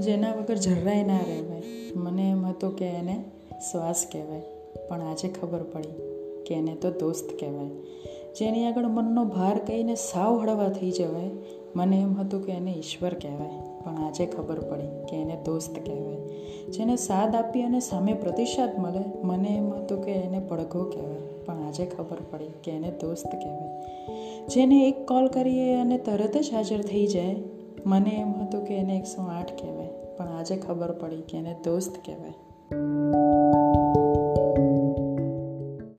જેના વગર જરાય ના રહેવાય. મને એમ હતું કે એને શ્વાસ કહેવાય, પણ આજે ખબર પડી કે એને તો દોસ્ત કહેવાય. જેની આગળ મનનો ભાર કહીને સાવ હળવા થઈ જવાય, મને એમ હતું કે એને ઈશ્વર કહેવાય, પણ આજે ખબર પડી કે એને દોસ્ત કહેવાય. જેને સાદ આપી અને સામે પ્રતિસાદ મળે, મને એમ હતું કે એને પડઘો કહેવાય, પણ આજે ખબર પડી કે એને દોસ્ત કહેવાય. જેને એક કોલ કરીએ અને તરત જ હાજર થઈ જાય મને એમ હતું કે એને એકસો આઠ કહેવાય, પણ આજે ખબર પડી કે એને દોસ્ત કહેવાય.